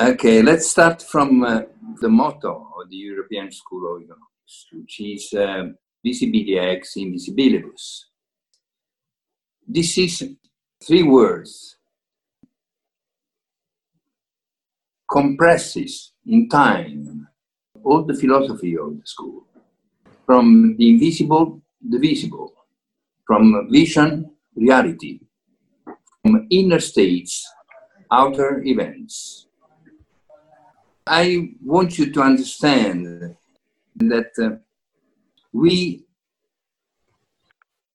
Okay, let's start from uh, the motto of the European School of Economics, which is uh, ex invisibilibus. This is three words, compresses in time all the philosophy of the school, from the invisible, to the visible, from vision, reality, from inner states, outer events. I want you to understand that uh, we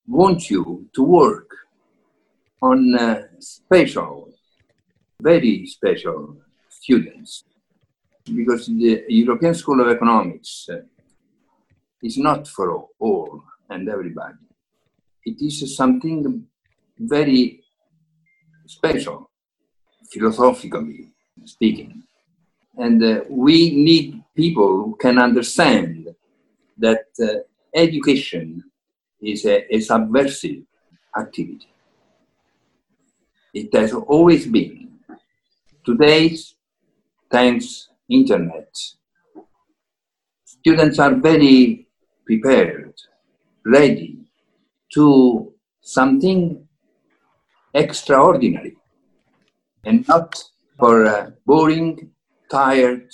want you to work on uh, special, very special students because the European School of Economics uh, is not for all and everybody. It is something very special, philosophically speaking. And uh, we need people who can understand that uh, education is a, a, subversive activity. It has always been. Today, thanks internet, students are very prepared, ready to something extraordinary and not for uh, boring tired,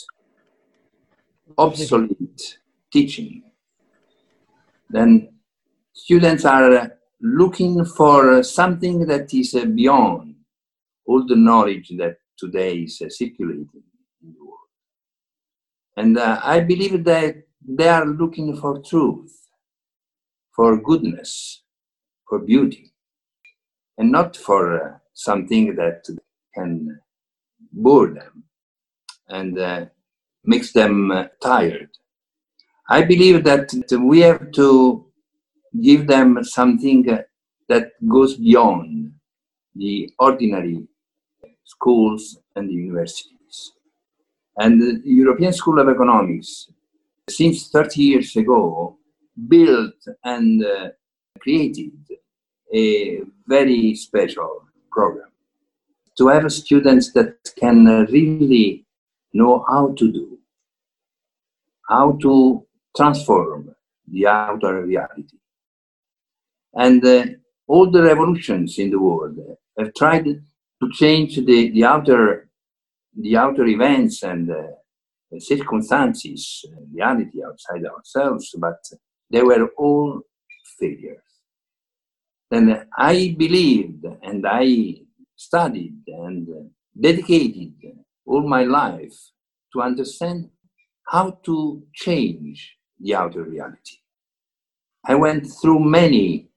obsolete teaching, then students are looking for something that is beyond all the knowledge that today is circulating in the world. And uh, I believe that they are looking for truth, for goodness, for beauty, and not for uh, something that can bore them and uh, makes them uh, tired. I believe that we have to give them something uh, that goes beyond the ordinary schools and universities. And the European School of Economics, since 30 years ago, built and uh, created a very special program to have students that can really know how to do, how to transform the outer reality. And uh, all the revolutions in the world have tried to change the, the outer the outer events and uh, circumstances, reality outside ourselves, but they were all failures. And I believed and I studied and dedicated all my life to understand how to change the outer reality. I went through many,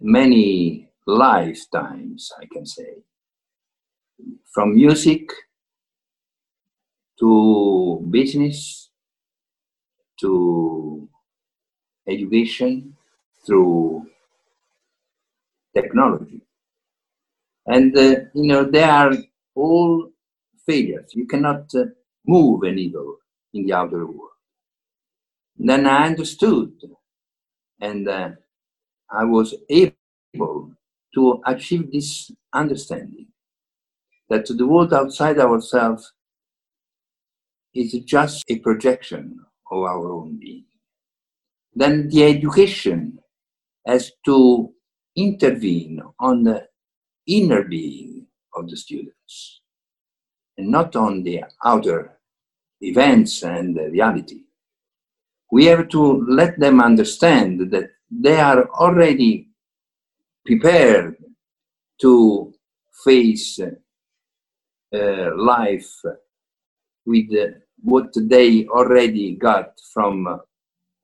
many lifetimes, I can say, from music to business to education through technology. And, uh, you know, they are all failures. You cannot uh, move a needle in the outer world. Then I understood and uh, I was able to achieve this understanding that the world outside ourselves is just a projection of our own being. Then the education has to intervene on the inner being of the students and not on the outer events and reality. We have to let them understand that they are already prepared to face uh, life with uh, what they already got from uh,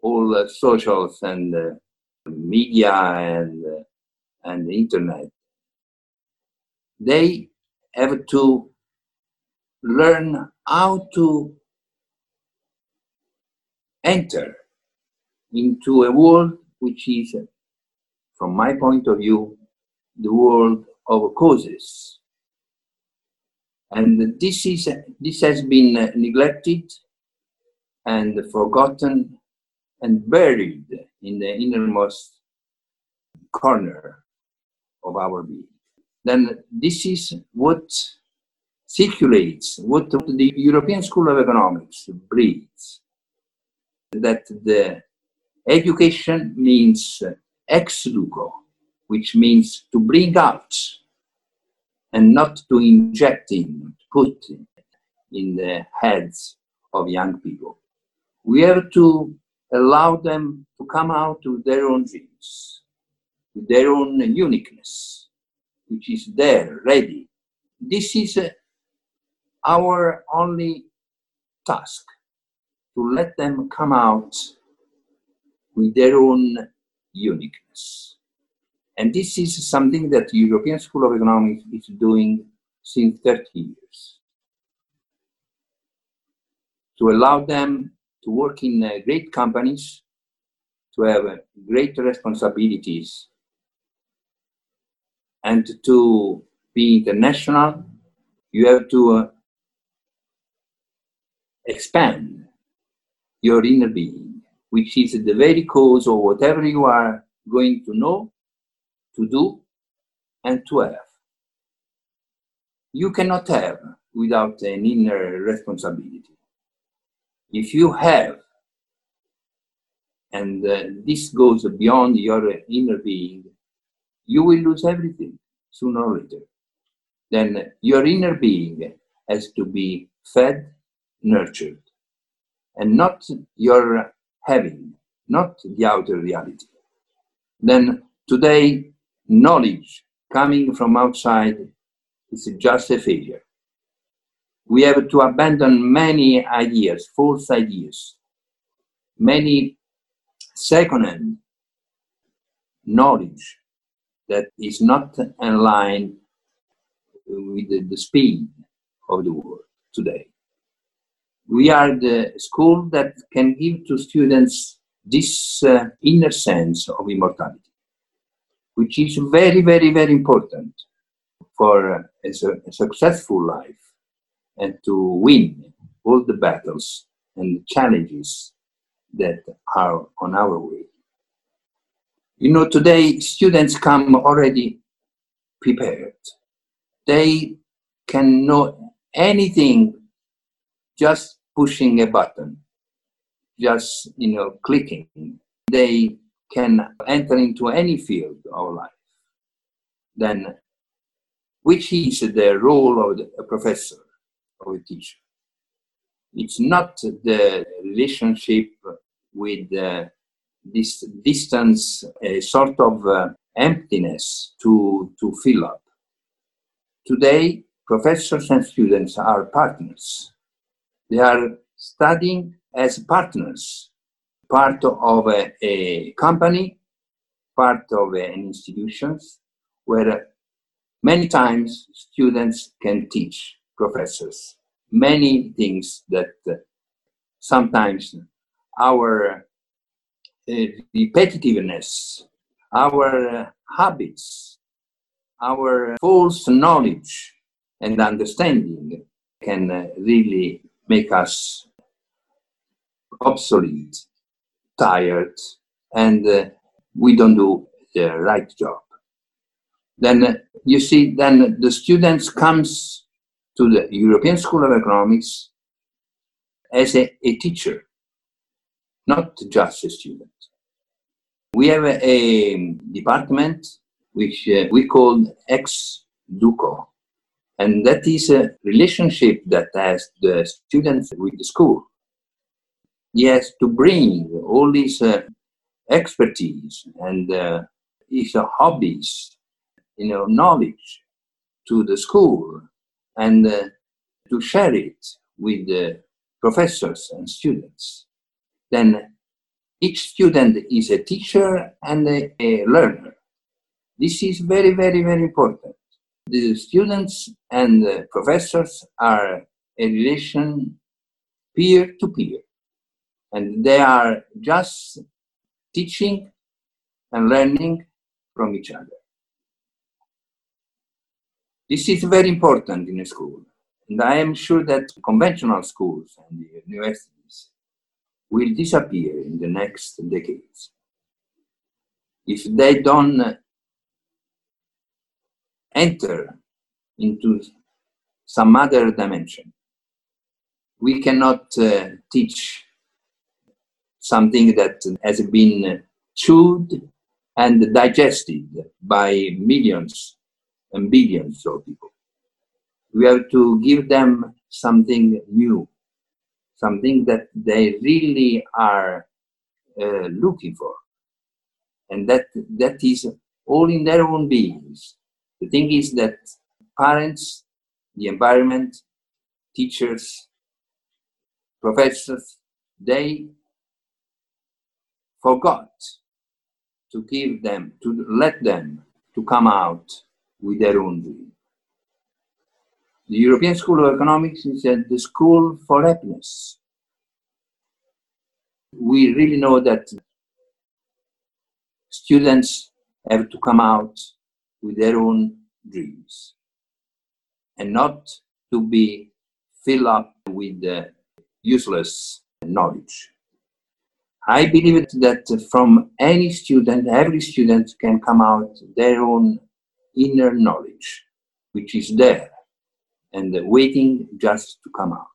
all socials and media and, and the internet. They have to learn how to enter into a world which is, from my point of view, the world of causes. And this, is, this has been neglected and forgotten and buried in the innermost corner of our being. Then this is what circulates, what the European School of Economics breeds, that the education means ex duco, which means to bring out and not to inject in, put in the heads of young people. We have to allow them to come out with their own genes, with their own uniqueness, which is there, ready. This is uh, our only task to let them come out with their own uniqueness. And this is something that the European School of Economics is doing since 30 years. To allow them to work in uh, great companies, to have uh, great responsibilities, and to be international, you have to uh, expand your inner being, which is the very cause of whatever you are going to know, to do, and to have. You cannot have without an inner responsibility. If you have, and uh, this goes beyond your inner being, you will lose everything sooner or later. Then your inner being has to be fed, nurtured, and not your having, not the outer reality. Then today, knowledge coming from outside is just a failure we have to abandon many ideas, false ideas, many second-hand knowledge that is not in line with the, speed of the world today. We are the school that can give to students this uh, inner sense of immortality, which is very, very, very important for uh, a, a successful life and to win all the battles and the challenges that are on our way. You know, today students come already prepared. They can know anything just pushing a button, just, you know, clicking. They can enter into any field of life. Then, which is the role of a professor? or a teacher. It's not the relationship with uh, this distance, a sort of uh, emptiness to, to fill up. Today, professors and students are partners. They are studying as partners, part of a, a company, part of an institution, where many times students can teach professors. Many things that uh, sometimes our uh, repetitiveness, our habits, our false knowledge and understanding can uh, really make us obsolete, tired, and uh, we don't do the right job. Then uh, you see, then the students comes to the European School of Economics as a, a teacher, not just a student. We have a, a department which uh, we call ex duco, and that is a relationship that has the students with the school. He has to bring all these uh, expertise and uh, his hobbies, you know, knowledge to the school and uh, to share it with the professors and students. Then each student is a teacher and a, a learner. This is very, very, very important. The students and professors are a relation peer to peer, and they are just teaching and learning from each other. This is very important in a school. And I am sure that conventional schools and universities will disappear in the next decades. If they don't enter into some other dimension. We cannot uh, teach something that has been chewed and digested by millions and billions of people. We have to give them something new, something that they really are uh, looking for. And that, that is all in their own beings. The thing is that parents, the environment, teachers, professors, they forgot to give them, to let them to come out with their own dream. The European School of Economics is at the school for happiness. We really know that students have to come out with their own dreams and not to be filled up with uh, useless knowledge. I believe that from any student, every student can come out their own inner knowledge, which is there and waiting just to come out.